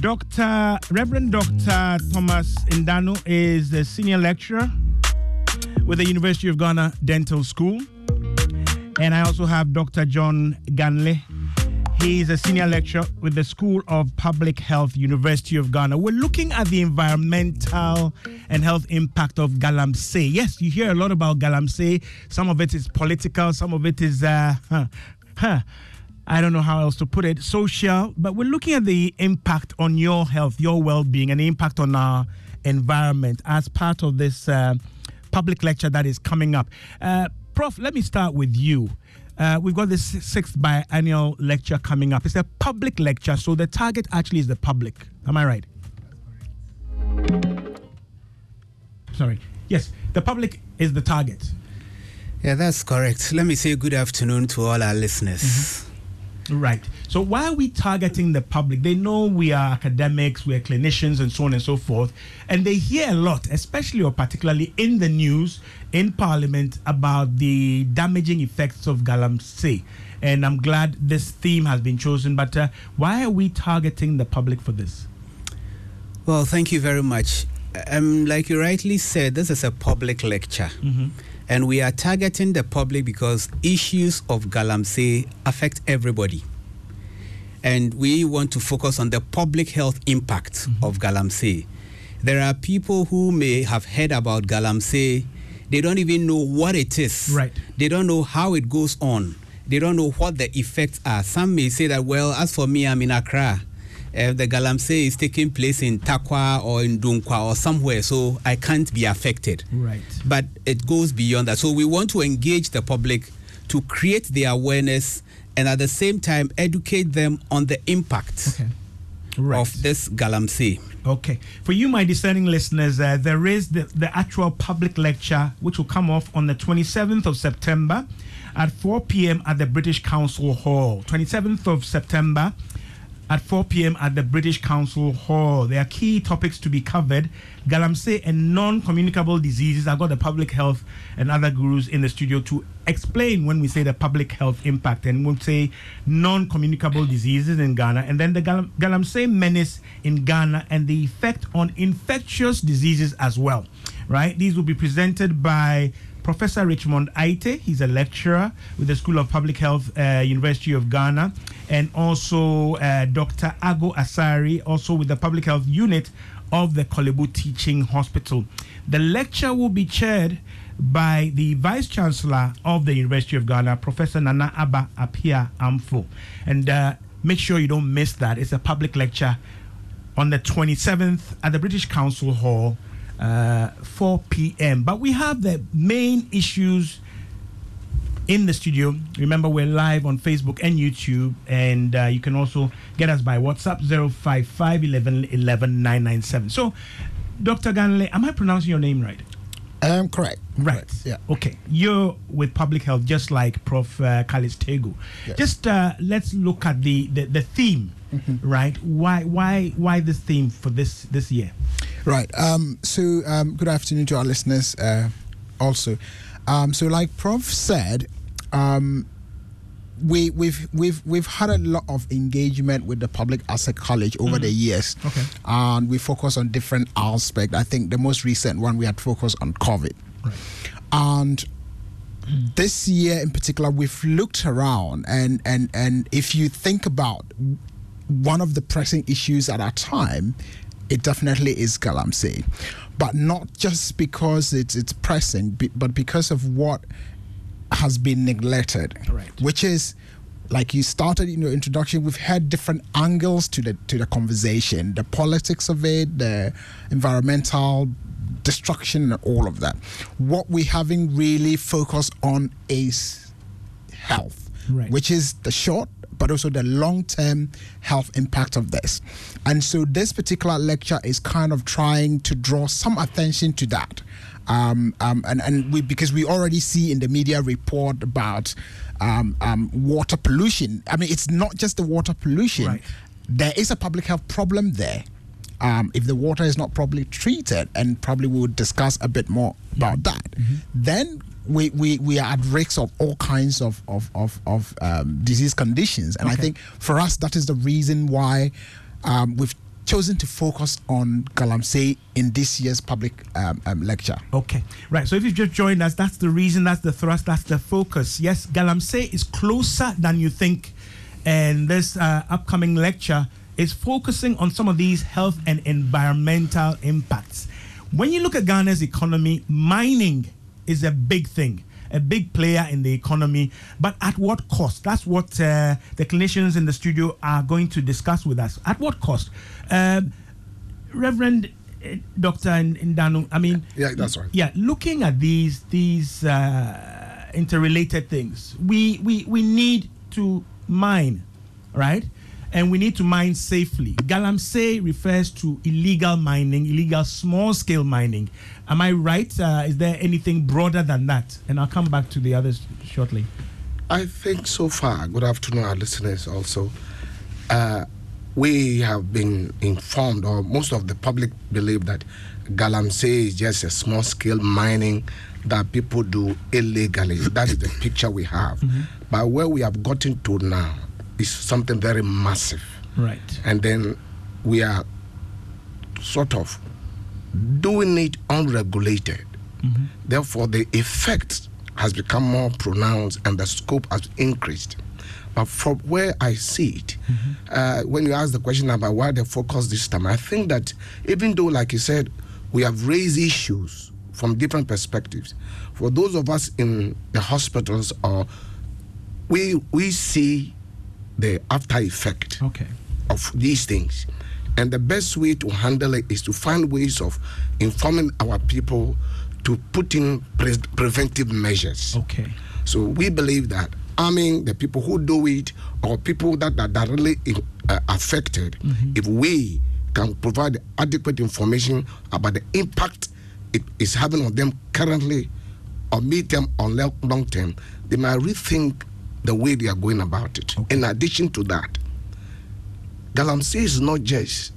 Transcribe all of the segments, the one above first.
Dr. Reverend Dr. Thomas Indano is the senior lecturer with the University of Ghana Dental School. And I also have Dr. John Ganle. He is a senior lecturer with the School of Public Health, University of Ghana. We're looking at the environmental and health impact of galamsey. Yes, you hear a lot about galamsey. Some of it is political, some of it is, uh, huh, huh, I don't know how else to put it, social. But we're looking at the impact on your health, your well being, and the impact on our environment as part of this uh, public lecture that is coming up. Uh, Prof, let me start with you. Uh, we've got this sixth biannual lecture coming up. It's a public lecture, so the target actually is the public. Am I right? Sorry. Yes, the public is the target. Yeah, that's correct. Let me say good afternoon to all our listeners. Mm-hmm. Right. So why are we targeting the public? They know we are academics, we are clinicians, and so on and so forth, and they hear a lot, especially or particularly in the news, in Parliament, about the damaging effects of galamsey. And I'm glad this theme has been chosen. But uh, why are we targeting the public for this? Well, thank you very much. Um, like you rightly said, this is a public lecture. Mm-hmm. And we are targeting the public because issues of galamsey affect everybody. And we want to focus on the public health impact mm-hmm. of galamsey. There are people who may have heard about galamsey, they don't even know what it is. Right. They don't know how it goes on. They don't know what the effects are. Some may say that, well, as for me, I'm in Accra uh, the galamsey is taking place in Tarkwa or in Dunkwa or somewhere, so I can't be affected. Right. But it goes beyond that. So we want to engage the public to create the awareness and at the same time educate them on the impact okay. right. of this galamsey. Okay. For you, my discerning listeners, uh, there is the, the actual public lecture which will come off on the 27th of September at 4 p.m. at the British Council Hall. 27th of September at 4 p.m. at the British Council Hall. There are key topics to be covered. Galamsey and non-communicable diseases. I've got the public health and other gurus in the studio to explain when we say the public health impact and we'll say non-communicable diseases in Ghana and then the Galam- menace in Ghana and the effect on infectious diseases as well. Right? These will be presented by Professor Richmond Aryeetey. He's a lecturer with the School of Public Health, uh, University of Ghana, and also uh, Dr. Ago Asari, also with the Public Health Unit of the Korle Bu Teaching Hospital. The lecture will be chaired by the Vice Chancellor of the University of Ghana, Professor Nana Aba Appiah Amfo. And uh, make sure you don't miss that. It's a public lecture on the 27th at the British Council Hall uh, 4 p.m. But we have the main issues in the studio. Remember, we're live on Facebook and YouTube, and uh, you can also get us by WhatsApp 055 11 11 997. So, Dr. Ganle, am I pronouncing your name right? Um, correct. Right. Correct. Yeah. Okay. You're with public health, just like Prof. Uh, Kalistegu. Yes. Just uh, let's look at the the, the theme, Mm-hmm. right? Why why why this theme for this this year? Right. Um, so, um, good afternoon to our listeners. Uh, also, um, so like Prof said, um, we we've we've we've had a lot of engagement with the public as a college over the years. Okay. And we focus on different aspects. I think the most recent one we had focused on COVID. Right. And this year in particular, we've looked around and and and if you think about one of the pressing issues at our time, it definitely is Galamsey, but not just because it's it's pressing, but because of what has been neglected, Right. which is like you started in your introduction we've had different angles to the to the conversation the politics of it the environmental destruction and all of that what we haven't really focused on is health Right. which is the short but also the long term health impact of this. And so this particular lecture is kind of trying to draw some attention to that. Um, um, and and we because we already see in the media report about um, um, water pollution. I mean, it's not just the water pollution. Right. There is a public health problem there. Um, if the water is not properly treated, and probably we'll discuss a bit more about that, then we, we, we are at risk of all kinds of, of, of, of um, disease conditions. And I think for us, that is the reason why um, we've chosen to focus on Galamsey in this year's public um, um, lecture. Okay, right. So if you've just joined us, that's the reason, that's the thrust, that's the focus. Yes, Galamsey is closer than you think, and this uh, upcoming lecture is focusing on some of these health and environmental impacts. When you look at Ghana's economy, mining is a big thing a big player in the economy, but at what cost? That's what uh, the clinicians in the studio are going to discuss with us. At what cost? Um, Reverend uh, Dr. Ndanu, I mean, yeah, that's right. Yeah, looking at these these uh, interrelated things, we, we we need to mine, right? And we need to mine safely. Galamsey refers to illegal mining, illegal small scale mining. Am I right? Uh, is there anything broader than that? And I'll come back to the others shortly. I think so far, good afternoon, our listeners also. Uh, we have been informed, or most of the public believe that Galamsey is just a small scale mining that people do illegally. that is the picture we have. Mm-hmm. But where we have gotten to now, is something very massive. Right. And then we are sort of doing it unregulated. Mm-hmm. Therefore, the effect has become more pronounced and the scope has increased. But from where I see it, mm-hmm. uh, when you ask the question about why they focus this time, I think that even though, like you said, we have raised issues from different perspectives, for those of us in the hospitals, or we we see the after effect okay. of these things. And the best way to handle it is to find ways of informing our people to put in pre- preventive measures. Okay. So we believe that arming the people who do it or people that are directly uh, affected, mm-hmm. if we can provide adequate information about the impact it is having on them currently or mid term or long term, they might rethink the way they are going about it. Okay. In addition to that, Galamsey is not just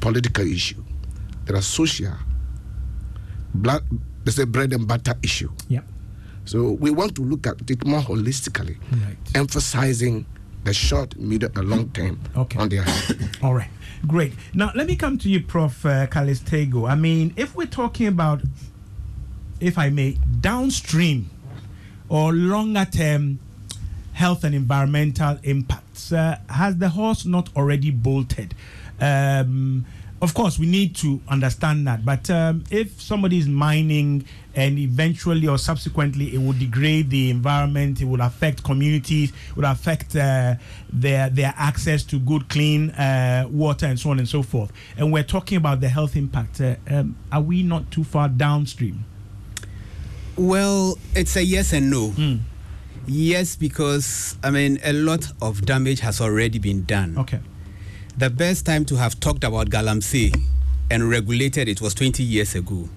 political issue. There are social, blood, there's a bread and butter issue. Yeah. So we want to look at it more holistically, right. emphasizing the short, medium, and long term okay. on the All right, great. Now let me come to you, Prof. Uh, Calistego. I mean, if we're talking about, if I may, downstream or longer term health and environmental impacts. Uh, has the horse not already bolted? Um, of course, we need to understand that. But um, if somebody is mining and eventually or subsequently it will degrade the environment, it will affect communities, it will affect uh, their their access to good, clean uh, water and so on and so forth. And we're talking about the health impact. Uh, um, are we not too far downstream? Well, it's a yes and no. Mm. Yes, because I mean a lot of damage has already been done. Okay. The best time to have talked about Galamsey and regulated it was 20 years ago,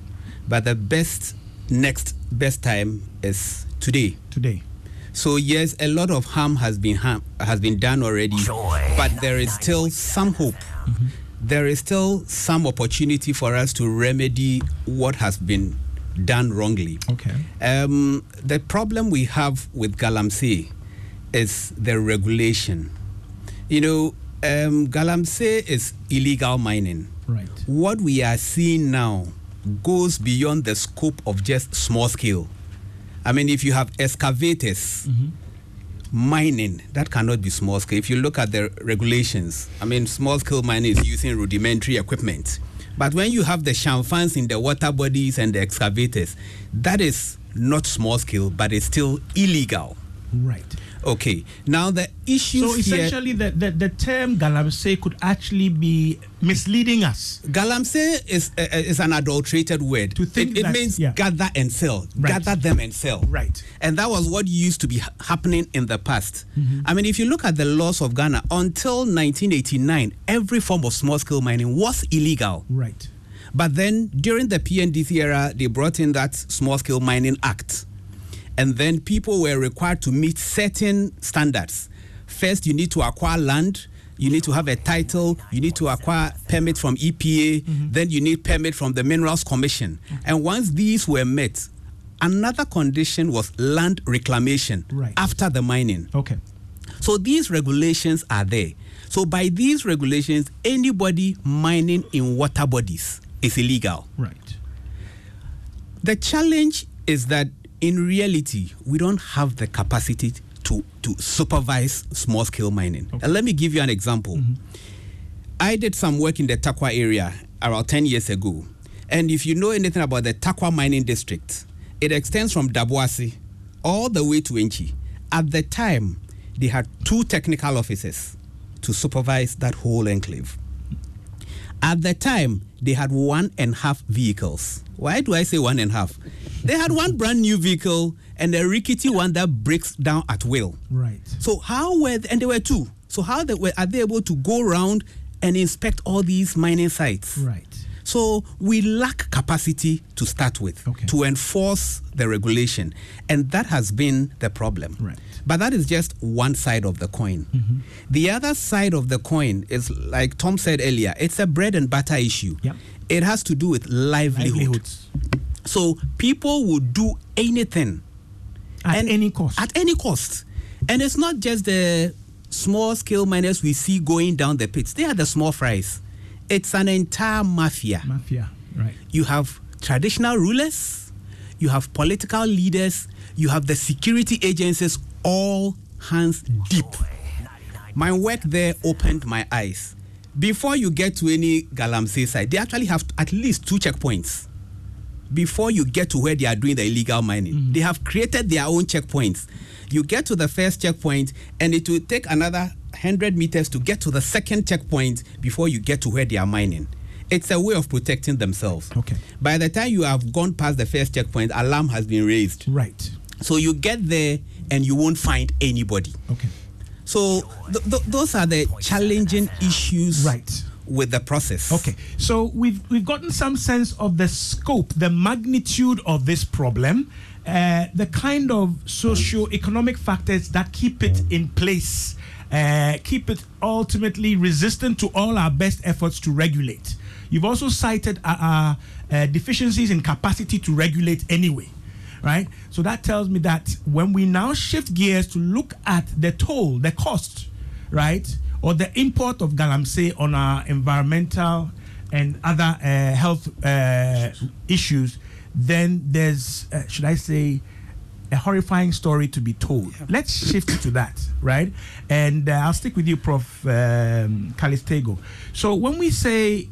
but the best next best time is today. Today. So yes, a lot of harm has been harm, has been done already, Joy. but there is still some hope. Mm-hmm. There is still some opportunity for us to remedy what has been done wrongly. Okay. Um, the problem we have with Galamsey is the regulation. You know, um, Galamsey is illegal mining. Right. What we are seeing now goes beyond the scope of just small scale. I mean, if you have excavators mm-hmm. mining, that cannot be small scale. If you look at the regulations, I mean, small scale mining is using rudimentary equipment. But when you have the chamfans in the water bodies and the excavators, that is not small scale, but it's still illegal. Right. Okay. Now the issue. So essentially, the, the, the term galamsey could actually be misleading us. Galamsey is uh, is an adulterated word. To think it, that, means yeah. gather and sell. Right. Gather them and sell. Right. And that was what used to be ha- happening in the past. Mm-hmm. I mean, if you look at the laws of Ghana until 1989, every form of small scale mining was illegal. Right. But then during the PNDC era, they brought in that Small Scale Mining Act. And then people were required to meet certain standards. First, you need to acquire land, you need to have a title, you need to acquire permit from EPA, mm-hmm. then you need permit from the Minerals Commission. Mm-hmm. And once these were met, another condition was land reclamation right. after the mining. Okay. So So these regulations are there. So by these regulations, anybody mining in water bodies is illegal. Right. The challenge is that in reality, we don't have the capacity to, to supervise small scale mining. And let me give you an example. Mm-hmm. I did some work in the Tarkwa area around 10 years ago. And if you know anything about the Tarkwa mining district, it extends from Daboase all the way to Enchi. At the time, they had two technical officers to supervise that whole enclave. At the time, they had one and a half vehicles. Why do I say one and a half? They had one brand new vehicle and a rickety one that breaks down at will. Right. So how were and there were two. So how they were are they able to go around and inspect all these mining sites? Right. So we lack capacity to start with Okay. to enforce the regulation, and that has been the problem. Right. But that is just one side of the coin. Mm-hmm. The other side of the coin is like Tom said earlier, it's a bread and butter issue. Yep. It has to do with livelihood. Livelihoods. So people will do anything At And- any cost. at any cost. And it's not just the small scale miners we see going down the pits, they are the small fries. It's an entire mafia. Mafia. Right. You have traditional rulers, you have political leaders, you have the security agencies, all hands deep. My work there opened my eyes. Before you get to any Galamsey site, they actually have at least two checkpoints before you get to where they are doing the illegal mining. Mm-hmm. They have created their own checkpoints. You get to the first checkpoint, and it will take another 100 meters to get to the second checkpoint before you get to where they are mining. It's a way of protecting themselves. Okay. By the time you have gone past the first checkpoint, alarm has been raised. Right. So you get there and you won't find anybody. Okay. So th- th- those are the challenging issues Right. With the process. Okay, so we've we've gotten some sense of the scope, the magnitude of this problem, uh, the kind of socio-economic factors that keep it in place, uh, keep it ultimately resistant to all our best efforts to regulate. You've also cited uh, uh, uh, deficiencies in capacity to regulate anyway. Right, so that tells me that when we now shift gears to look at the toll, the cost, right, or the import of galamsey on our environmental and other uh, health uh, issues, then there's, uh, should I say, a horrifying story to be told. Let's shift to that, right? And uh, I'll stick with you, Prof. Um, Calistego. So when we say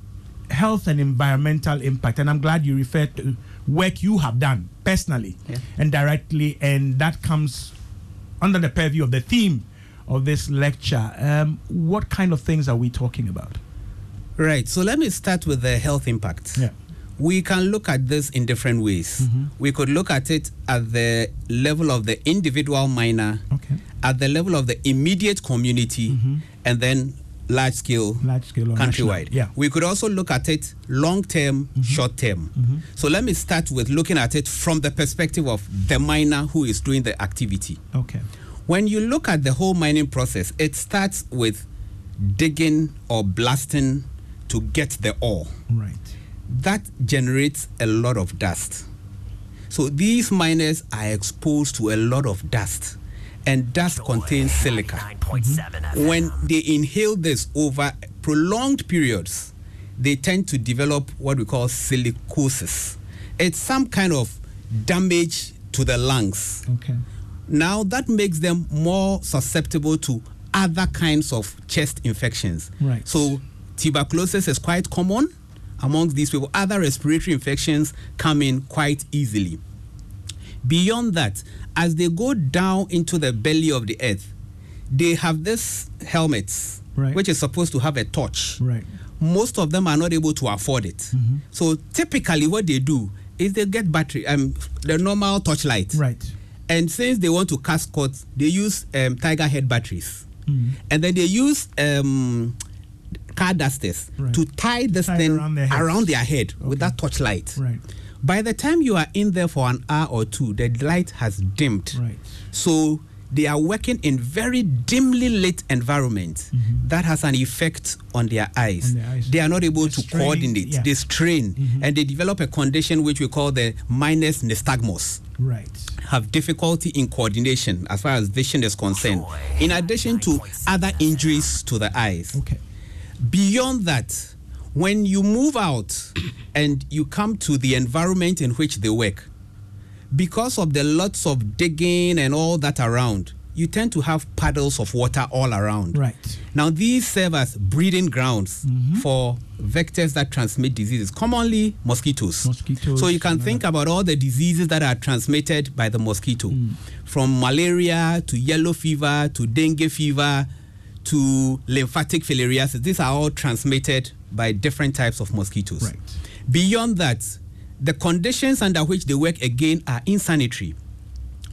health and environmental impact, and I'm glad you referred to work you have done personally Yeah. and directly, and that comes under the purview of the theme of this lecture. Um, what kind of things are we talking about? Right. So let me start with the health impact. Yeah. We can look at this in different ways. Mm-hmm. We could look at it at the level of the individual miner, Okay. at the level of the immediate community, mm-hmm. and then large scale Large scale national. countrywide. Yeah. We could also look at it long term, mm-hmm. short term. So let me start with looking at it from the perspective of the miner who is doing the activity. Okay. When you look at the whole mining process, it starts with digging or blasting to get the ore. Right. That generates a lot of dust. So these miners are exposed to a lot of dust, and dust contains silica. 9.7 FM. When they inhale this over prolonged periods, they tend to develop what we call silicosis. It's some kind of damage to the lungs. Okay. Now that makes them more susceptible to other kinds of chest infections. Right. So tuberculosis is quite common amongst these people. Other respiratory infections come in quite easily. Beyond that, as they go down into the belly of the earth, they have this helmets, Right. which is supposed to have a torch. Right. Most of them are not able to afford it. So typically, what they do is they get battery, um, the normal torchlight. Right. And since they want to cast cuts, they use um, tiger head batteries. Mm. And then they use um, car dusters Right. to tie this Tie thing around their around their head with Okay. that torchlight. Right. By the time you are in there for an hour or two, the light has dimmed. Right. So they are working in very dimly lit environment that has an effect on their eyes. Mm-hmm. On their eyes. They are not able They to strain, coordinate. yeah. They strain and they develop a condition which we call the miner's nystagmus Right. have difficulty in coordination as far as vision is concerned, in addition to other injuries to the eyes. Okay. Beyond that, when you move out and you come to the environment in which they work, because of the lots of digging and all that around, you tend to have puddles of water all around. Right. Now, these serve as breeding grounds mm-hmm. for vectors that transmit diseases, commonly mosquitoes. Mosquitoes So you can think about all the diseases that are transmitted by the mosquito, mm. from malaria to yellow fever to dengue fever to lymphatic filariasis. These are all transmitted by different types of mosquitoes. Right. Beyond that, the conditions under which they work again are insanitary.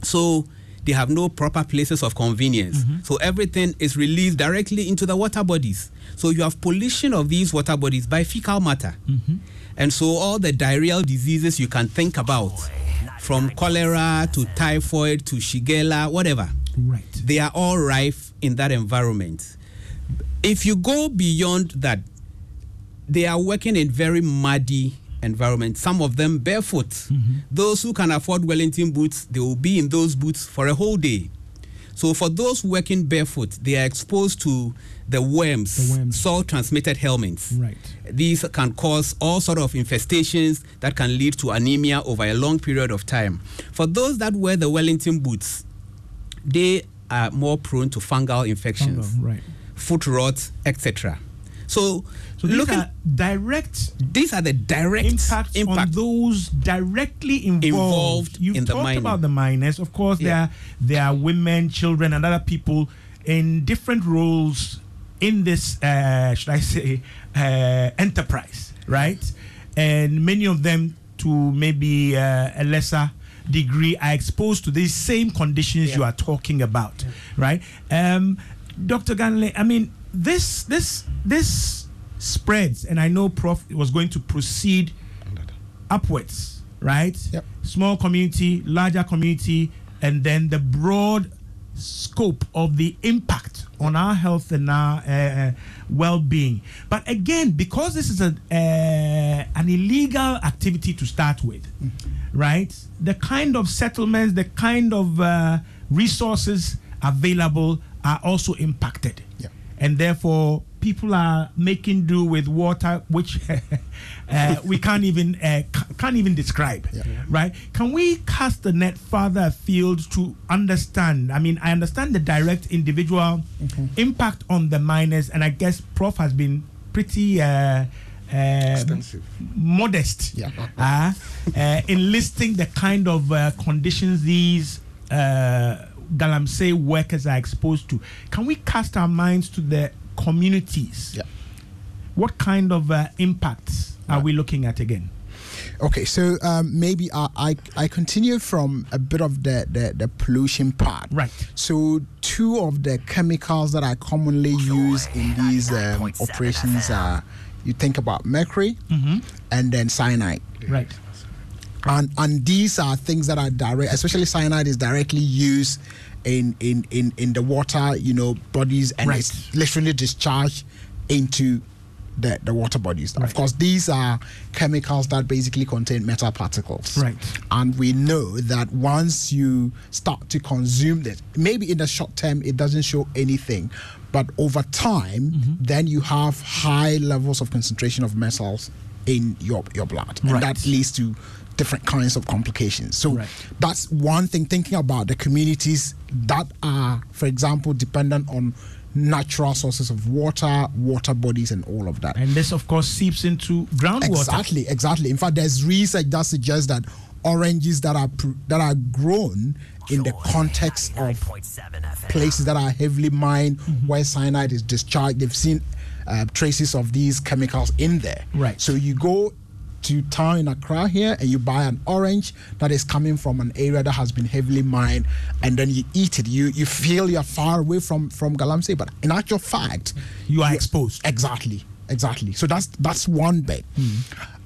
So they have no proper places of convenience. Mm-hmm. So everything is released directly into the water bodies. So you have pollution of these water bodies by fecal matter. Mm-hmm. And so all the diarrheal diseases you can think about, from cholera to typhoid to shigella, whatever, Right. they are all rife in that environment. If you go beyond that, they are working in very muddy environment. Some of them barefoot. Mm-hmm. Those who can afford Wellington boots, they will be in those boots for a whole day. So for those working barefoot, they are exposed to the worms, The worms. soil transmitted helminths. Right. These can cause all sort of infestations that can lead to anemia over a long period of time. For those that wear the Wellington boots, they are more prone to fungal infections, Fungal, right. foot rot, etc. So, So these looking, are direct these are the direct impacts on those directly involved. Involved You've in the talked mining. about the miners. Of course, there are there are women, children, and other people in different roles in this, uh, should I say, uh, enterprise, right? And many of them, to maybe uh, a lesser degree, are exposed to these same conditions you are talking about, right? Um, Dr. Ganle, I mean, this this this spreads, and I know Prof was going to proceed upwards, right? Yep. Small community, larger community, and then the broad scope of the impact on our health and our uh, well-being. But again, because this is a, uh, an illegal activity to start with, right? The kind of settlements, the kind of uh, resources available are also impacted Yeah. and therefore people are making do with water which uh, we can't even uh, can't even describe Yeah. right can we cast the net further afield to understand i mean i understand the direct individual impact on the miners and i guess prof has been pretty uh, uh, Extensive. modest Yeah. uh, uh, in listing the kind of uh, conditions these uh, Galamsey workers are exposed to. Can we cast our minds to the communities? Yeah. What kind of uh, impacts are we looking at again? Okay, so um, maybe I, I I continue from a bit of the, the, the pollution part. Right. So two of the chemicals that are commonly used in these um, operations are you think about mercury and then cyanide. Right. and and these are things that are direct especially cyanide is directly used in in in, in the water you know bodies and Right. it's literally discharged into the, the water bodies Right. of course these are chemicals that basically contain metal particles Right. and we know that once you start to consume this maybe in the short term it doesn't show anything but over time Mm-hmm. then you have high levels of concentration of metals in your your blood and Right. that leads to different kinds of complications so Right. that's one thing thinking about the communities that are for example dependent on natural sources of water water bodies and all of that And this, of course, seeps into groundwater. Exactly, exactly. In fact, there's research that suggests that oranges that are pr- that are grown in the context of places that are heavily mined, Mm-hmm. where cyanide is discharged, they've seen uh, traces of these chemicals in there. Right. So you go to town in Accra here and you buy an orange that is coming from an area that has been heavily mined, and then you eat it. You you feel you're far away from from Galamsey, but in actual fact, You are exposed. Exactly, exactly. So that's that's one bit. Hmm.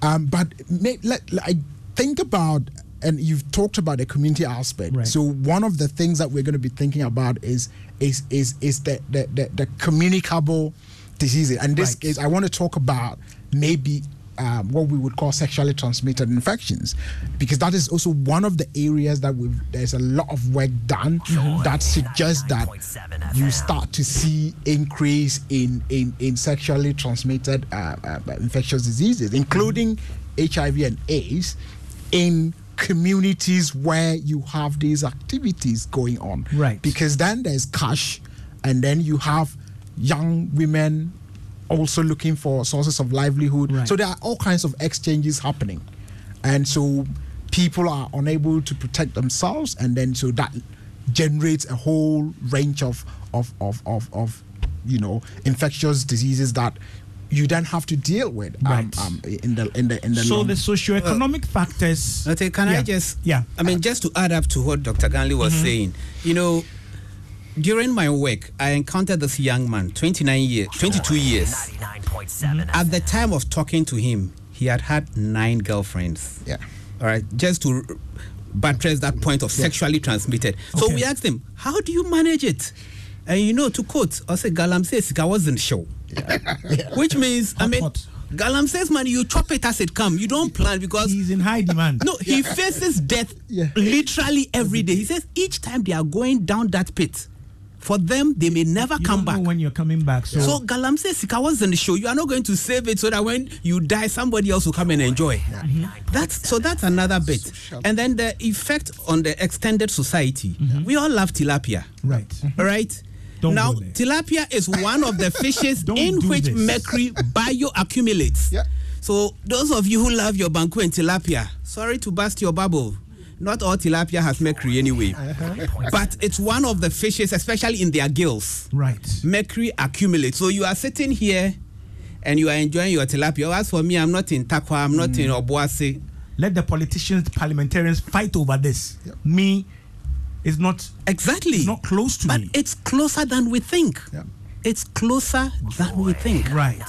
Um, but may, let, let- I think about and you've talked about the community aspect. Right. So one of the things that we're going to be thinking about is is is is the the the, the communicable diseases. And this Right. case, I want to talk about maybe. Um, what we would call sexually transmitted infections, because that is also one of the areas that we've, there's a lot of work done that suggests that you start to see increase in in, in sexually transmitted uh, uh, infectious diseases, including HIV and AIDS, in communities where you have these activities going on. Right. Because then there's cash, and then you have young women also looking for sources of livelihood. Right. So there are all kinds of exchanges happening, and so people are unable to protect themselves, and then so that generates a whole range of of of of, of you know infectious diseases that you then have to deal with um, Right. um, in the in the in the So long the socioeconomic factors. Okay, can Yeah. I just? Yeah. I mean, just to add up to what Dr. Ganle was saying, you know, during my work, I encountered this young man, 29 years, 22 years. At the time of talking to him, he had had nine girlfriends. yeah All right, just to buttress that point of sexually transmitted. So Okay. we asked him, "How do you manage it?" And you know, to quote, I said, "Galam says I wasn't sure," which means, I mean, hot. Galam says, "Man, you chop it as it come. You don't plan because He's in high demand. no, he faces death Yeah. literally every day. He says each time they are going down that pit, for them they may never you come don't know back. when you're coming back. So, So Galam says Sika was in the show. You are not going to save it so that when you die, somebody else will come and enjoy. Mm-hmm. That's so that's another bit. And then the effect on the extended society. Mm-hmm. We all love tilapia. right. All right. Don't now, tilapia is one of the fishes in which this. mercury bioaccumulates. Yeah. So, those of you who love your banku and tilapia, sorry to burst your bubble. Not all tilapia has mercury anyway. But it's one of the fishes, especially in their gills. Right. Mercury accumulates. So, you are sitting here and you are enjoying your tilapia. As for me, I'm not in Tarkwa, I'm not in Obuasi. Let the politicians, parliamentarians fight over this. Me is not Exactly. it's not close to But me. it's closer than we think. Yeah. It's closer than we think. Right.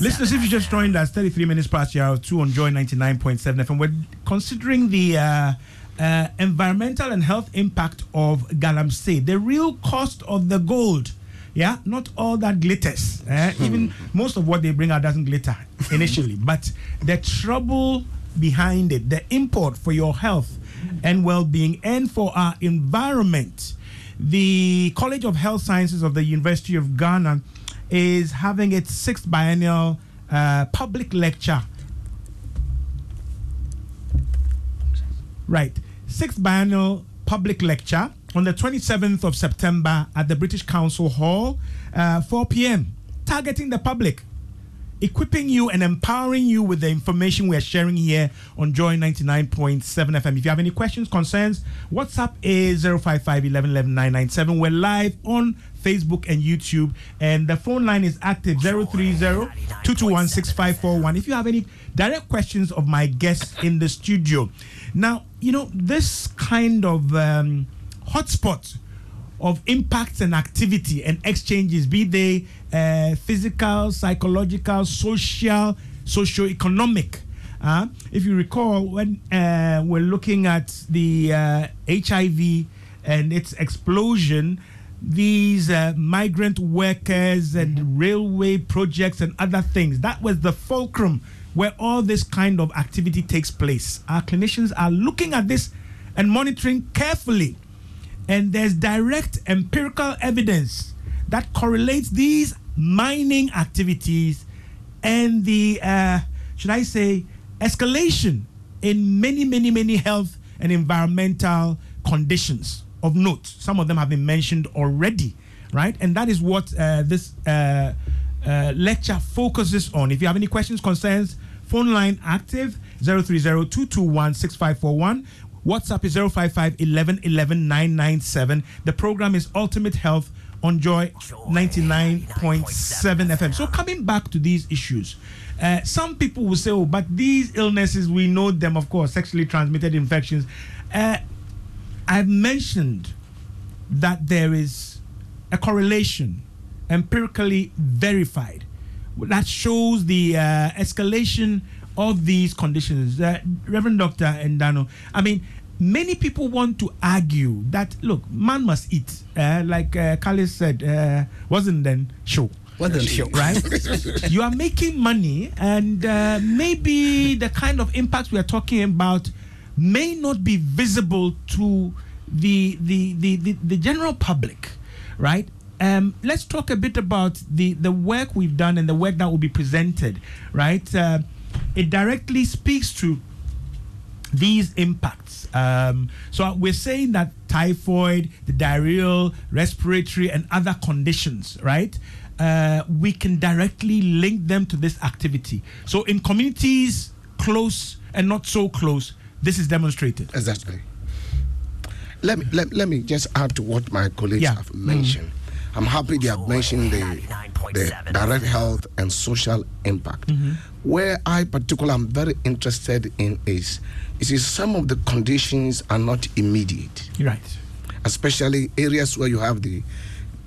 Listeners, if you just joined us, 33 minutes past the hour, 2 on Joy 99.7 FM. We're considering the uh, uh, environmental and health impact of galamsey, the real cost of the gold. Yeah, not all that glitters. eh? Even most of what they bring out doesn't glitter initially, but the trouble behind it, the import for your health and well being, and for our environment. The College of Health Sciences of the University of Ghana is having its sixth biennial uh, public lecture. Right, sixth biennial public lecture on the 27th of September at the British Council Hall, uh, 4 p.m. Targeting the public equipping you and empowering you with the information we are sharing here on Joy 99.7 FM. If you have any questions, concerns, WhatsApp is 055 11 997. We're live on Facebook and YouTube, and the phone line is active 030 221 6541. If you have any direct questions of my guests in the studio. Now, you know, this kind of um, hotspot of impacts and activity and exchanges, be they uh, physical, psychological, social, socio-economic. Uh, if you recall, when uh, we're looking at the uh, HIV and its explosion, these uh, migrant workers and railway projects and other things, that was the fulcrum where all this kind of activity takes place. Our clinicians are looking at this and monitoring carefully and there's direct empirical evidence that correlates these mining activities and the uh, should I say escalation in many many many health and environmental conditions of note. Some of them have been mentioned already, right? And that is what uh, this uh, uh, lecture focuses on. If you have any questions, concerns, phone line active 030-221-6541. WhatsApp is 055 11 11 997. The program is Ultimate Health on Joy 99.7 FM. So, coming back to these issues, uh, some people will say, oh, but these illnesses, we know them, of course, sexually transmitted infections. Uh, I've mentioned that there is a correlation, empirically verified, that shows the uh, escalation of these conditions. Uh, Reverend Dr. Endano, I mean, many people want to argue that look, man must eat. Uh, like uh, Khalid said, uh, wasn't then show. Wasn't sure. Right? you are making money, and uh, maybe the kind of impact we are talking about may not be visible to the the the, the, the general public, right? Um, let's talk a bit about the the work we've done and the work that will be presented, right? Uh, it directly speaks to these impacts. Um, so we're saying that typhoid, the diarrheal, respiratory, and other conditions, right? Uh, we can directly link them to this activity. So in communities close and not so close, this is demonstrated. Exactly. Let me let, let me just add to what my colleagues Yeah. have mentioned. I'm happy they have mentioned the, the direct health and social impact. Where I particularly am very interested in is is some of the conditions are not immediate, Right. especially areas where you have the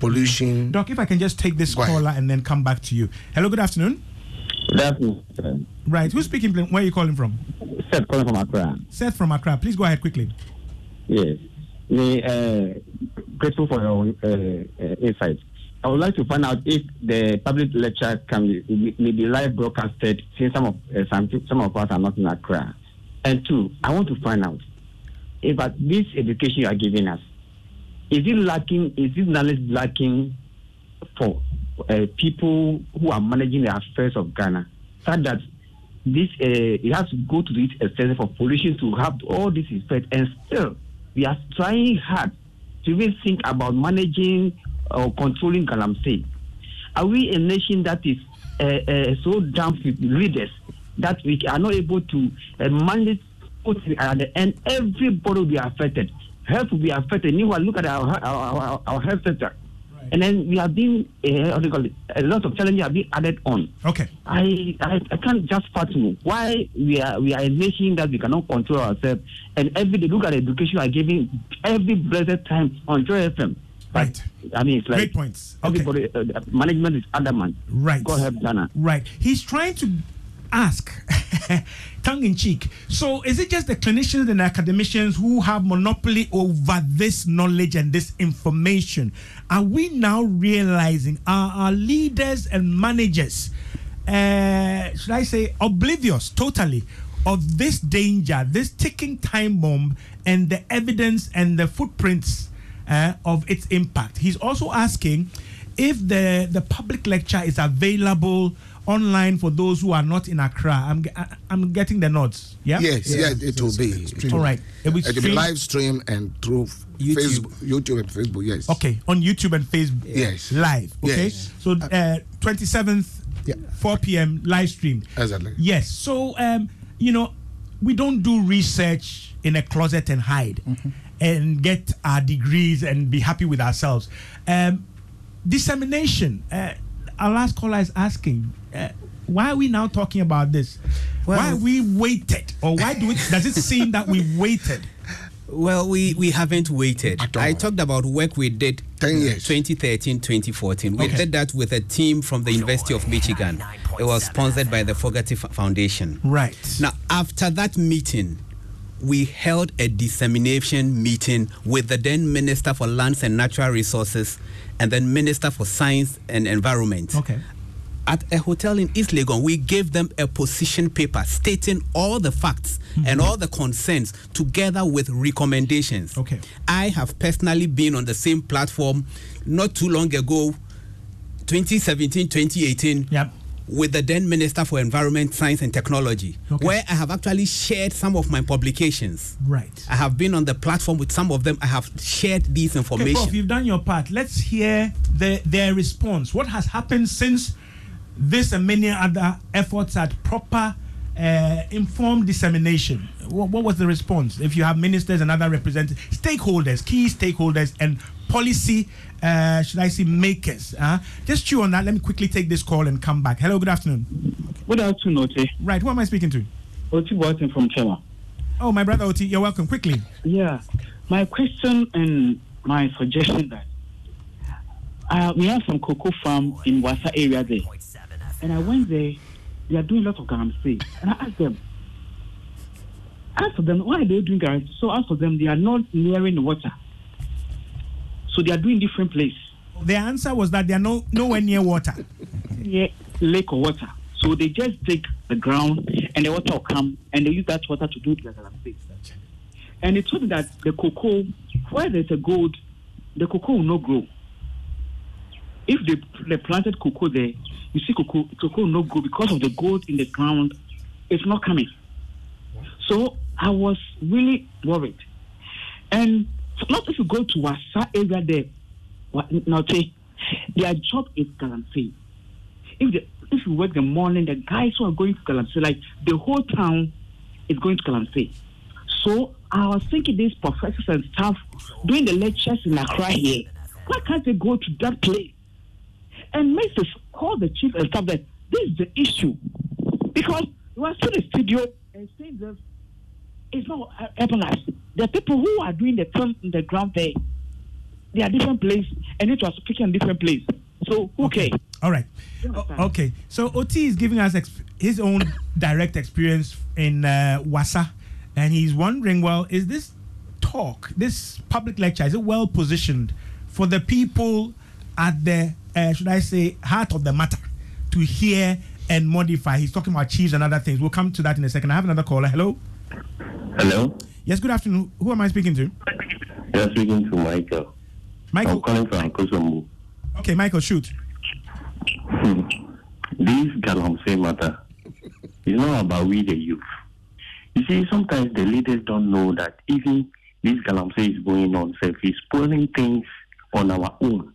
pollution. Doc, if I can just take this Go ahead. caller and then come back to you. Hello, good afternoon. Good afternoon. Right, who's speaking? please? Where are you calling from? Seth calling from Accra. Seth from Accra. Please go ahead quickly. Yes. We uh, grateful for your uh, uh, insights. I would like to find out if the public lecture can be, may be live broadcasted since some of uh, some, some of us are not in Accra. And two, I want to find out if at this education you are giving us, is it lacking, is this knowledge lacking for uh, people who are managing the affairs of Ghana? Such that this uh, it has to go to this extent for pollution to have all this effect, and still we are trying hard to even think about managing or controlling Galamsey. Are we a nation that is uh, uh, so damp with leaders that we are not able to uh, manage? At the end, everybody will be affected. Health will be affected. Meanwhile, look at our our, our, our health sector. And then we have been uh, what call it? a lot of challenges have been added on. Okay. I, I I can't just fathom why we are we are a nation that we cannot control ourselves. And every day, look at education we are giving every blessed time on Joy FM. But, Right. I mean, it's like Great points. Okay. everybody uh, management is adamant. Right. God help Ghana. Right. He's trying to ask, tongue in cheek. So, is it just the clinicians and academicians who have monopoly over this knowledge and this information? Are we now realizing are our leaders and managers, uh, should I say, oblivious totally? Of this danger, this ticking time bomb, and the evidence and the footprints uh, of its impact. He's also asking if the the public lecture is available online for those who are not in Accra. I'm I- I'm getting the nods. Yeah. Yes, Yeah, yeah, it will be. All right. It will It will be live stream and through YouTube. Facebook, YouTube and Facebook. Yes. Okay, on YouTube and Facebook. Yes. Live. Okay. Yes. So uh, 27th, Yeah. 4 p.m. live stream. Exactly. Yes. So um, you know, we don't do research in a closet and hide and get our degrees and be happy with ourselves. Um, dissemination. Uh, our last caller is asking, uh, why are we now talking about this? Well- why we waited, or why do it? Does it seem that we waited? Well, we, we haven't waited. I talked about work we did 10 years. 2013, 2014. We Okay. did that with a team from the University of Michigan. It was sponsored by the Fogarty Foundation. Right. Now, after that meeting, we held a dissemination meeting with the then Minister for Lands and Natural Resources and then Minister for Science and Environment. Okay. At a hotel in East Legon, we gave them a position paper stating all the facts and mm-hmm. all the concerns together with recommendations. Okay. I have personally been on the same platform not too long ago, 2017, 2018 Yep. with the then Minister for Environment, Science and Technology, Okay. where I have actually shared some of my publications. Right. I have been on the platform with some of them. I have shared these Okay, information. Prof, you've done your part. Let's hear the, their response. What has happened since this and many other efforts at proper uh, informed dissemination? What, what was the response? If you have ministers and other representatives, stakeholders, key stakeholders, and policy, uh, should I say, makers. Uh, just chew on that. Let me quickly take this call and come back. Hello, good afternoon. Good afternoon, Oti. Right, who am I speaking to? Oti Watson from Chema. Oh, my brother Oti. You're welcome. Quickly. Yeah, my question and my suggestion that uh, we have some cocoa farm in Wasa area there, and I went there. They are doing a lot of galamsey, and I asked them, ask them why are they doing guarantee. So ask them, they are not nearing the water. So they are doing different place. The answer was that they are no nowhere near water. Yeah, lake or water. So they just dig the ground and the water will come and they use that water to do the galamsey. And it told me that the cocoa, where there's a gold, the cocoa will not grow. If they, they planted cocoa there, you see cocoa, cocoa no grow because of the gold in the ground. It's not coming. So I was really worried. And not if you go to Wasa area there, now their job is galamsey. If if you work the morning, the guys who are going to galamsey, like the whole town is going to galamsey. So I was thinking these professors and staff doing the lectures in Accra here, why can't they go to that place? And Mrs. call the chief and staff that this is the issue. Because you are still in the studio and saying this it's not Ebola. The people who are doing the turn in the ground there, they are different place and it was speaking in different place. So okay. All right. O- okay. So OT is giving us exp- his own direct experience in uh, Wasa, and he's wondering, well, is this talk, this public lecture, is it well positioned for the people at the, uh, should I say, heart of the matter to hear and modify? He's talking about chiefs and other things. We'll come to that in a second. I have another caller. Hello. Hello, Yes. Good afternoon. Who am I speaking to? you're speaking to Michael. Michael. I'm calling from Kasoa. Okay, Michael. Shoot. This Galamsey matter is not about we the youth. You see, sometimes the leaders don't know that even this Galamsey is going on, self is spoiling things on our own.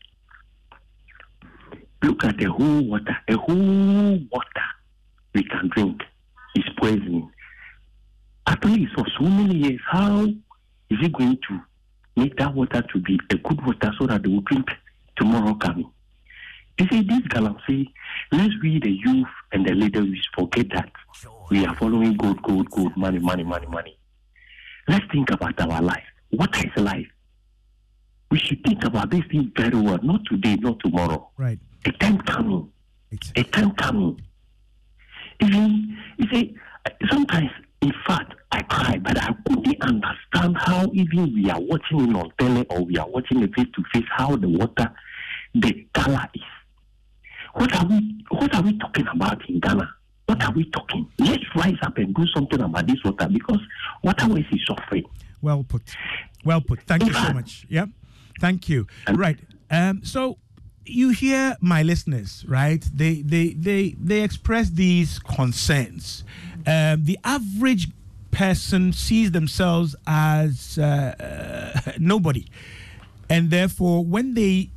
Look at the whole water. The whole water we can drink is poison. At least for so many years, how is it going to make that water to be a good water so that they will drink tomorrow coming? You see, this Galamsey, let's we the youth and the leaders forget that we are following gold, gold, gold, money, money, money, money. Let's think about our life. What is life? We should think about this thing very well, not today, not tomorrow. Right. A time coming, a time coming. Even, you see, sometimes, in fact, I cry, but I couldn't understand how even we are watching it on tele or we are watching it face to face, how the water, the color is. What are we what are we talking about in Ghana? What are we talking? Let's rise up and do something about this water because waterways is suffering. Well put. Well put. Thank you so much. Yeah. Thank you. Right. Um, so you hear my listeners, right? They they they they express these concerns. Um, the average person sees themselves as uh, uh, nobody, and therefore, when they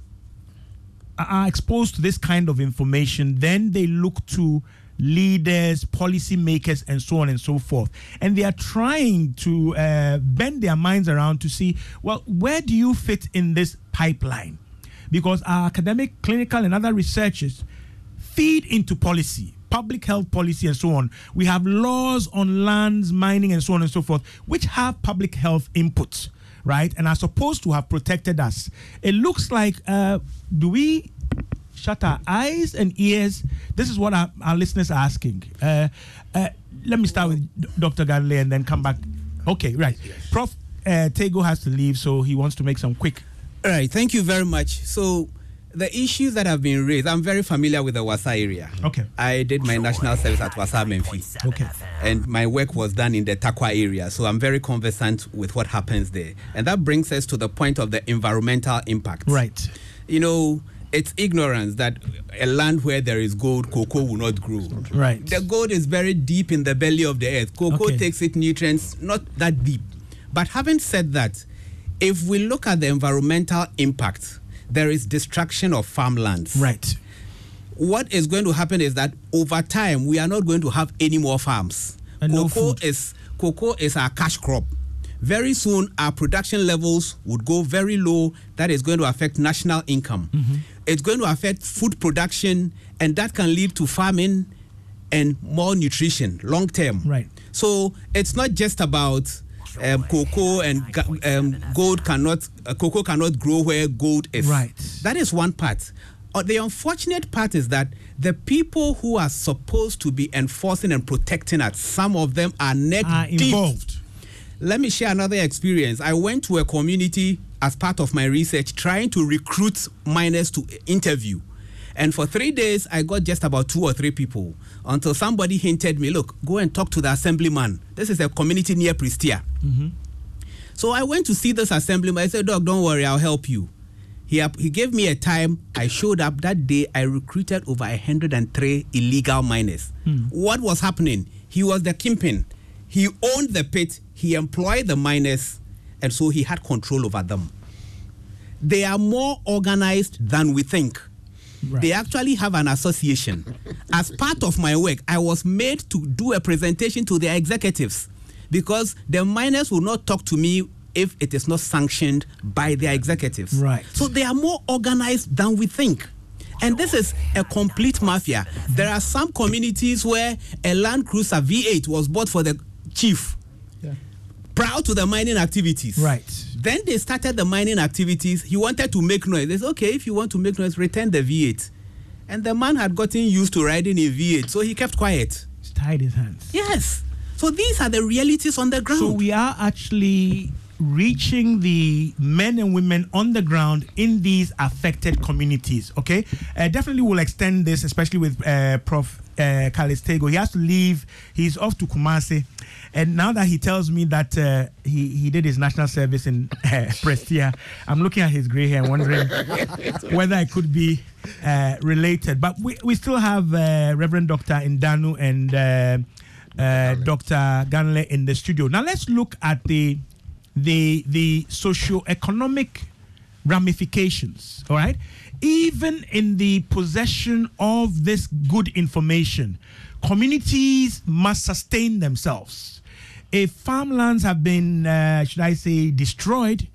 are exposed to this kind of information, then they look to leaders, policymakers, and so on and so forth. And they are trying to uh, bend their minds around to see, well, where do you fit in this pipeline? Because our academic, clinical, and other researchers feed into policy, public health policy, and so on. We have laws on lands, mining, and so on and so forth, which have public health inputs, right? And are supposed to have protected us. It looks like, uh, do we shut our eyes and ears? This is what our, our listeners are asking. Uh, uh, let me start with Dr. Ganle and then come back. Okay, right. Prof. Uh, Tego has to leave, so he wants to make some quick. All right, thank you very much. So, the issues that have been raised, I'm very familiar with the Wasa area. Okay. I did my national service at Wasa Amenfi. Okay. And my work was done in the Tarkwa area, so I'm very conversant with what happens there. And that brings us to the point of the environmental impact. Right. You know, it's ignorance that a land where there is gold, cocoa will not grow. Right. The gold is very deep in the belly of the earth. Cocoa Okay. takes its nutrients not that deep. But having said that, if we look at the environmental impact, there is destruction of farmlands. Right. What is going to happen is that over time we are not going to have any more farms. And no cocoa food. is cocoa is our cash crop. Very soon our production levels would go very low. That is going to affect national income. Mm-hmm. It's going to affect food production, and that can lead to famine and more nutrition long term. Right. So it's not just about um, cocoa and um, gold cannot uh, cocoa cannot grow where gold is. Right. That is one part. Uh, the unfortunate part is that the people who are supposed to be enforcing and protecting us, some of them are neck Are deep involved. Let me share another experience. I went to a community as part of my research trying to recruit miners to interview. And for three days, I got just about two or three people until somebody hinted me, look, go and talk to the assemblyman. This is a community near Prestea. So I went to see this assemblyman. I said, Doc, don't worry, I'll help you. He, he gave me a time. I showed up that day. I recruited over 103 illegal miners. What was happening? He was the kingpin. He owned the pit. He employed the miners, and so he had control over them. They are more organized than we think. They actually have an association. As part of my work, I was made to do a presentation to their executives because the miners will not talk to me if it is not sanctioned by their executives. Right. So they are more organized than we think. And this is a complete mafia. There are some communities where a Land Cruiser V8 was bought for the chief prior to the mining activities. Right. Then they started the mining activities. He wanted to make noise. They said, okay, if you want to make noise, return the V8. And the man had gotten used to riding a V8, so he kept quiet. He tied his hands. Yes. So these are the realities on the ground. So we are actually reaching the men and women on the ground in these affected communities. Okay, uh, definitely we'll extend this, especially with uh, Prof. Uh, Calistego. He has to leave. He's off to Kumasi, and now that he tells me that uh, he he did his national service in uh, Prestea, I'm looking at his grey hair, and wondering whether I could be uh, related. But we we still have uh, Reverend Doctor Indanu and. Uh, uh, Dr. Ganle in the studio. Now let's look at the the the socio-economic ramifications. All right, even in the possession of this good information, communities must sustain themselves. If farmlands have been, uh, should I say, destroyed,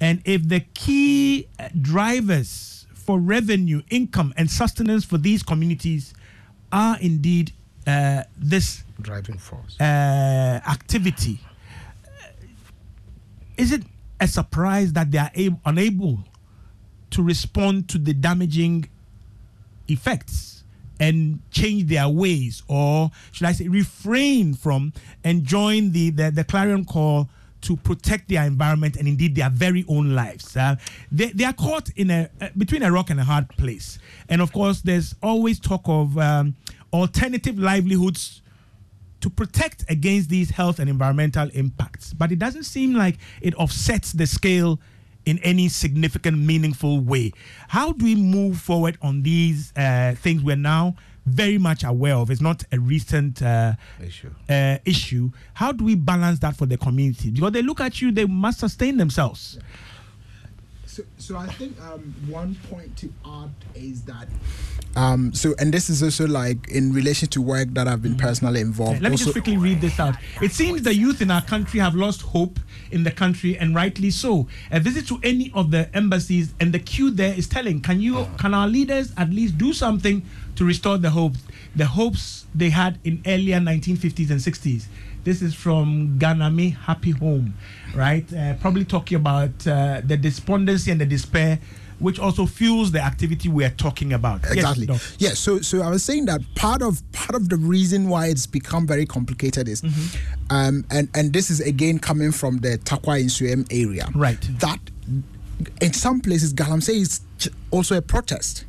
and if the key uh, drivers for revenue, income, and sustenance for these communities are indeed uh, this Driving force. uh, activity, is it a surprise that they are ab- unable to respond to the damaging effects and change their ways, or should I say, refrain from enjoying the, the, the clarion call to protect their environment and indeed their very own lives? Uh, they, they are caught in a uh, between a rock and a hard place, and of course, there's always talk of um, alternative livelihoods to protect against these health and environmental impacts. But it doesn't seem like it offsets the scale in any significant, meaningful way. How do we move forward on these uh, things we're now very much aware of? It's not a recent uh, Issue. uh, issue. How do we balance that for the community? Because they look at you, they must sustain themselves. So, so I think um, one point to add is that um, so and this is also like in relation to work that I've been personally involved. Let me also, just quickly read this out. It seems the youth in our country have lost hope in the country, and rightly so. A visit to any of the embassies and the queue there is telling. Can you, can our leaders at least do something to restore the hope, the hopes they had in earlier 1950s and 60s? This is from Ganame Happy Home, right? Uh, probably talking about uh, the despondency and the despair, which also fuels the activity we are talking about. Exactly Doc. yeah so so i was saying that part of part of the reason why it's become very complicated is Mm-hmm. um and and this is again coming from the Tarkwa Nsuaem area Right. that in some places galamsey is also a protest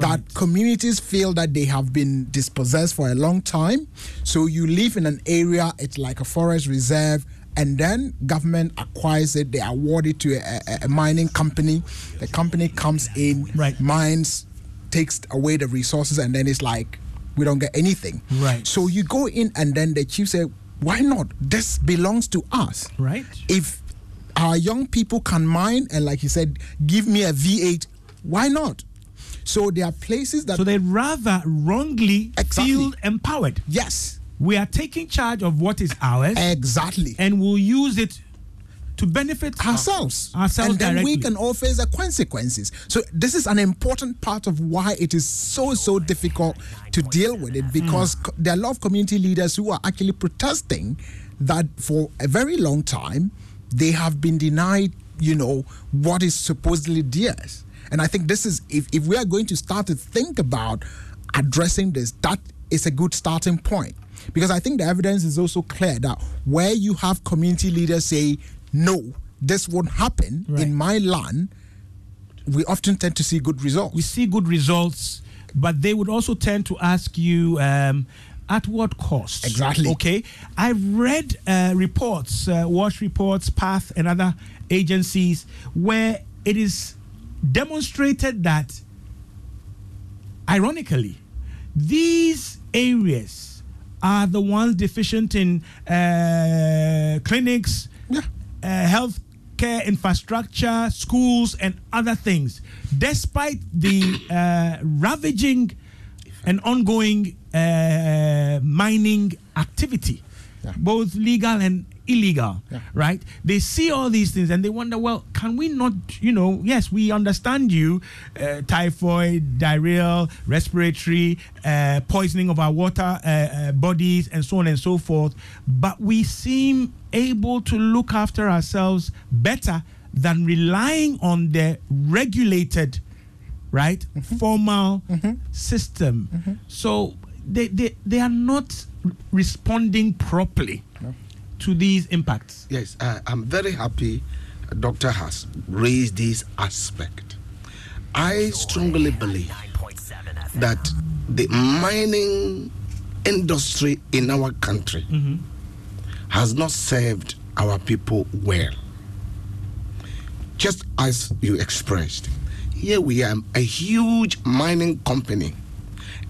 that communities feel that they have been dispossessed for a long time. So you live in an area it's like a forest reserve and then government acquires it they award it to a, a, mining company. The company comes in Right. mines takes away the resources and then it's like we don't get anything. Right. so you go in and then the chief say why not? This belongs to us. Right. if our young people can mine and like you said give me a v8 why not so there are places that So they rather wrongly Exactly. feel empowered. yes. We are taking charge of what is ours exactly. and we'll use it to benefit ourselves. Ourselves and then we can all face the consequences. So this is an important part of why it is so so difficult to deal with it because mm. co- there are a lot of community leaders who are actually protesting that for a very long time they have been denied you know what is supposedly theirs and i think this is if, if we are going to start to think about addressing this that is a good starting point Because I think the evidence is also clear that where you have community leaders say, no, this won't happen Right. in my land, we often tend to see good results. we see good results, but they would also tend to ask you um, at what cost. Exactly. Okay. I've read uh, reports, uh, Watch reports, Path, and other agencies where it is demonstrated that, ironically, these areas are the ones deficient in uh, clinics, Yeah. uh, health care infrastructure, schools, and other things, despite the uh, ravaging and ongoing uh, mining activity, Yeah. both legal and illegal, Yeah. right? They see all these things and they wonder, well, can we not, you know, yes, we understand you, uh, typhoid, diarrhea, respiratory, uh, poisoning of our water uh, uh, bodies, and so on and so forth, but we seem able to look after ourselves better than relying on the regulated right formal system. So they, they they are not responding properly to these impacts Yes, uh, I'm very happy Doctor has raised this aspect. I strongly believe that the mining industry in our country has not served our people well. Just as you expressed, here we are, a huge mining company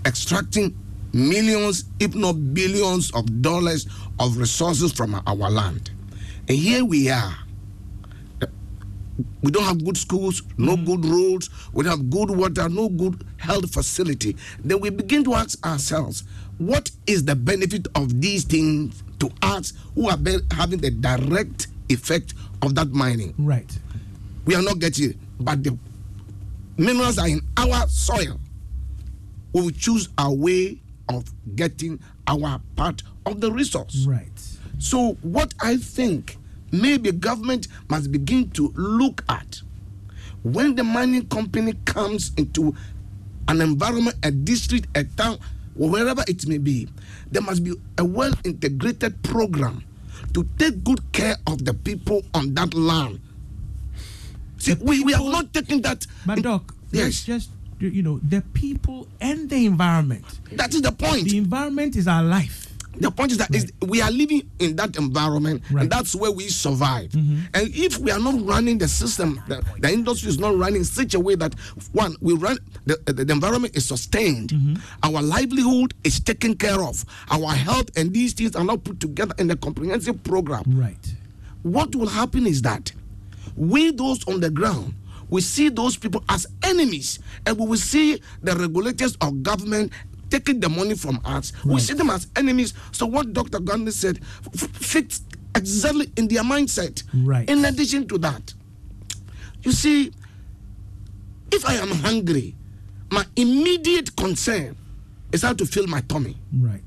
extracting millions, if not billions, of dollars of resources from our land. And here we are. We don't have good schools, no mm-hmm. good roads, we don't have good water, no good health facility. Then we begin to ask ourselves, what is the benefit of these things to us who are having the direct effect of that mining? right we are not getting it, but the minerals are in our soil. We will choose our way of getting our part of the resource. right So, what I think maybe government must begin to look at when the mining company comes into an environment, a district, a town, or wherever it may be, there must be a well integrated program to take good care of the people on that land. See, we, we have not taken that. but doc Yes. just you know the people and the environment That is the point. the environment is our life The point is that is we are living in that environment, Right. and that's where we survive. Mm-hmm. And if we are not running the system, the, the industry is not running in such a way that one, we run the, the, the environment is sustained, mm-hmm. our livelihood is taken care of, our health and these things are not put together in a comprehensive program. right What will happen is that we, those on the ground, we see those people as enemies, and we will see the regulators or government taking the money from us. We see them as enemies. So, what Dr. Ganle said f- fits exactly in their mindset. Right. In addition to that, you see, if I am hungry, my immediate concern is how to fill my tummy. right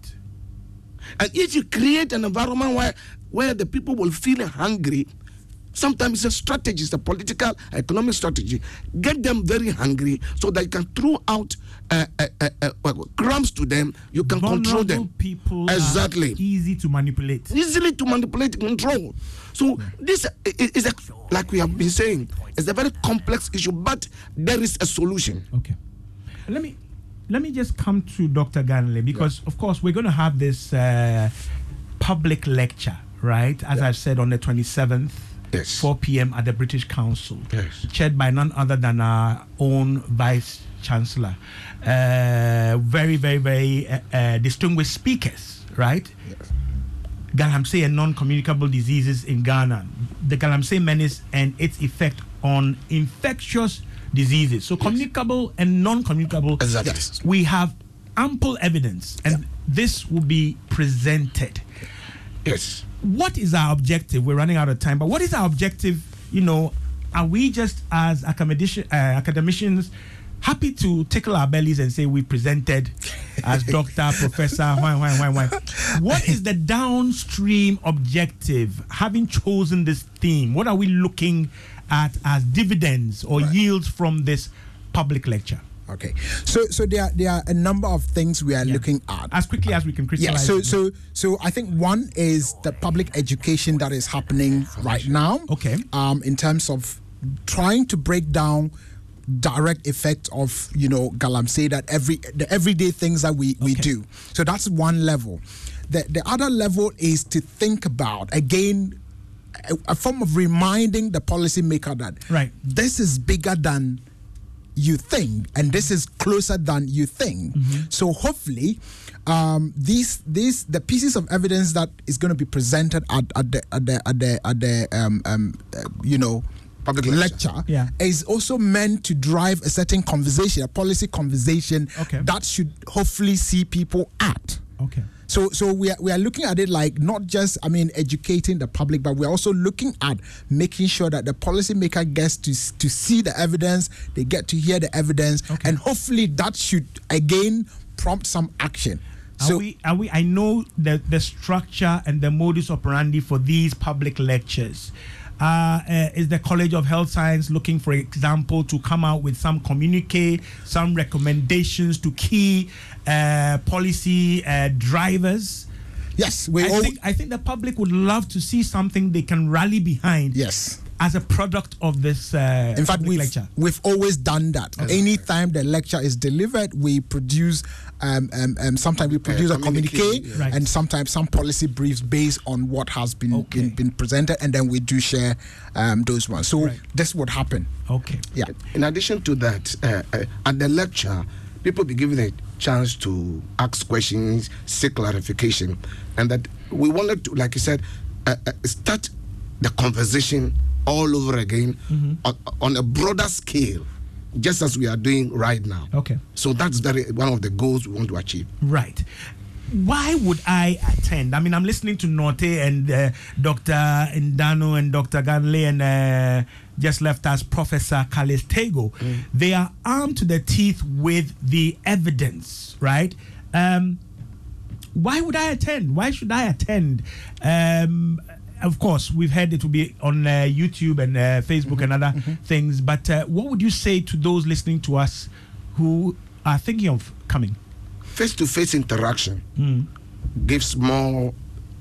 And if you create an environment where, where the people will feel hungry, sometimes it's a strategy, it's a political, economic strategy. Get them very hungry so that you can throw out uh, uh, uh, uh, crumbs to them, you can control them. people Exactly. easy to manipulate Easily to manipulate, control. So this is a, like we have been saying, it's a very complex issue, but there is a solution. Okay. Let me let me just come to Dr. Ganle because of course we're going to have this uh, public lecture, right? As I've said on the 27th, Yes. 4 p.m. at the British Council, Yes. chaired by none other than our own Vice Chancellor. Uh, very, very, very uh, uh, distinguished speakers, right? Galamsey and non-communicable diseases in Ghana, the Galamsey menace and its effect on infectious diseases. So communicable and non-communicable. Exactly. Yes. We have ample evidence, and this will be presented. Yes. What is our objective? We're running out of time, but what is our objective? You know, are we just as academician, uh, academicians happy to tickle our bellies and say we presented as doctor, professor, why, why, why, why? What is the downstream objective having chosen this theme? What are we looking at as dividends or yields from this public lecture? Okay. So so there are, there are a number of things we are Yeah. looking at. As quickly as we can crystallize. Yeah. So so so I think one is the public education that is happening right now. Okay. Um, in terms of trying to break down direct effect of you know galamsey that every the everyday things that we we Okay. do. So that's one level. The the other level is to think about again. A, a form of reminding the policymaker that Right. this is bigger than you think and this is closer than you think so hopefully um, these these the pieces of evidence that is going to be presented at, at the at the at the, at the um, um, uh, you know Public lecture, lecture. Yeah. is also meant to drive a certain conversation a policy conversation Okay. that should hopefully see people act okay. So, so we are, we are looking at it like not just, I mean, educating the public, but we're also looking at making sure that the policymaker gets to to see the evidence, they get to hear the evidence, Okay. and hopefully that should again prompt some action. Are So, we? Are we? I know the the structure and the modus operandi for these public lectures. Uh, uh, is the College of Health Science looking, for example, to come out with some communique, some recommendations to key uh, policy uh, drivers? yes, we I all, think I think the public would love to see something they can rally behind. yes. As a product of this uh, In fact, we've, lecture. we've always done that. Anytime the lecture is delivered, we produce, um, um, um, sometimes we produce a communique, communique, Right. and sometimes some policy briefs based on what has been, Okay. been, been presented, and then we do share um, those ones. So Right. this would happen. Okay. Yeah. In addition to that, uh, uh, at the lecture, people be given a chance to ask questions, seek clarification, and that we wanted to, like you said, uh, uh, start the conversation all over again on, on a broader scale, just as we are doing right now. Okay. So that's very one of the goals we want to achieve. Right. Why would I attend? I mean, I'm listening to Norte and uh, Dr. Indano and Dr. Ganle and uh, just left us Professor Calistego. They are armed to the teeth with the evidence, right? Um, why would I attend? Why should I attend? Um, of course, we've heard it will be on uh, YouTube and uh, Facebook and other things. But uh, what would you say to those listening to us who are thinking of coming? Face to face interaction gives more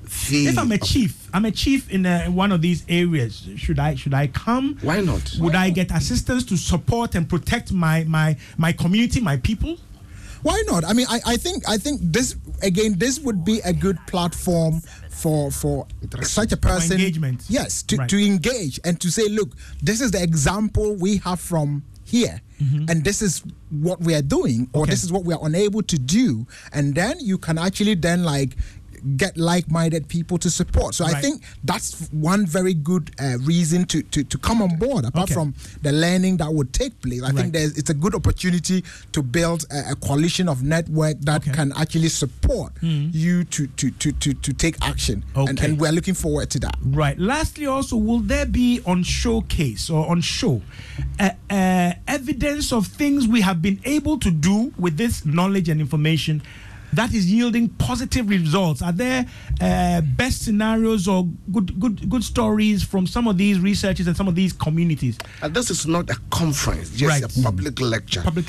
feel. If I'm a chief, I'm a chief in uh, one of these areas. Should I should I come? Why not? Would I get assistance to support and protect my my my community, my people? Why not? I mean, I, I think I think this again. This would be a good platform for for such a person. engagement. Yes, to, Right. to engage and to say, look, this is the example we have from here, and this is what we are doing, or Mm-hmm. Okay. this is what we are unable to do, and then you can actually then like get like-minded people to support. So I think that's one very good uh, reason to, to to come on board. Apart Okay. from the learning that would take place, I Right. think there's it's a good opportunity to build a, a coalition of network that Okay. Mm. can actually support you to, to, to, to, to take action. And, Okay. and we're looking forward to that. Right. Lastly, also, will there be on showcase or on show uh, uh, evidence of things we have been able to do with this knowledge and information that is yielding positive results? Are there uh, best scenarios or good good good stories from some of these researchers and some of these communities? And this is not a conference, just Right. a public lecture. Public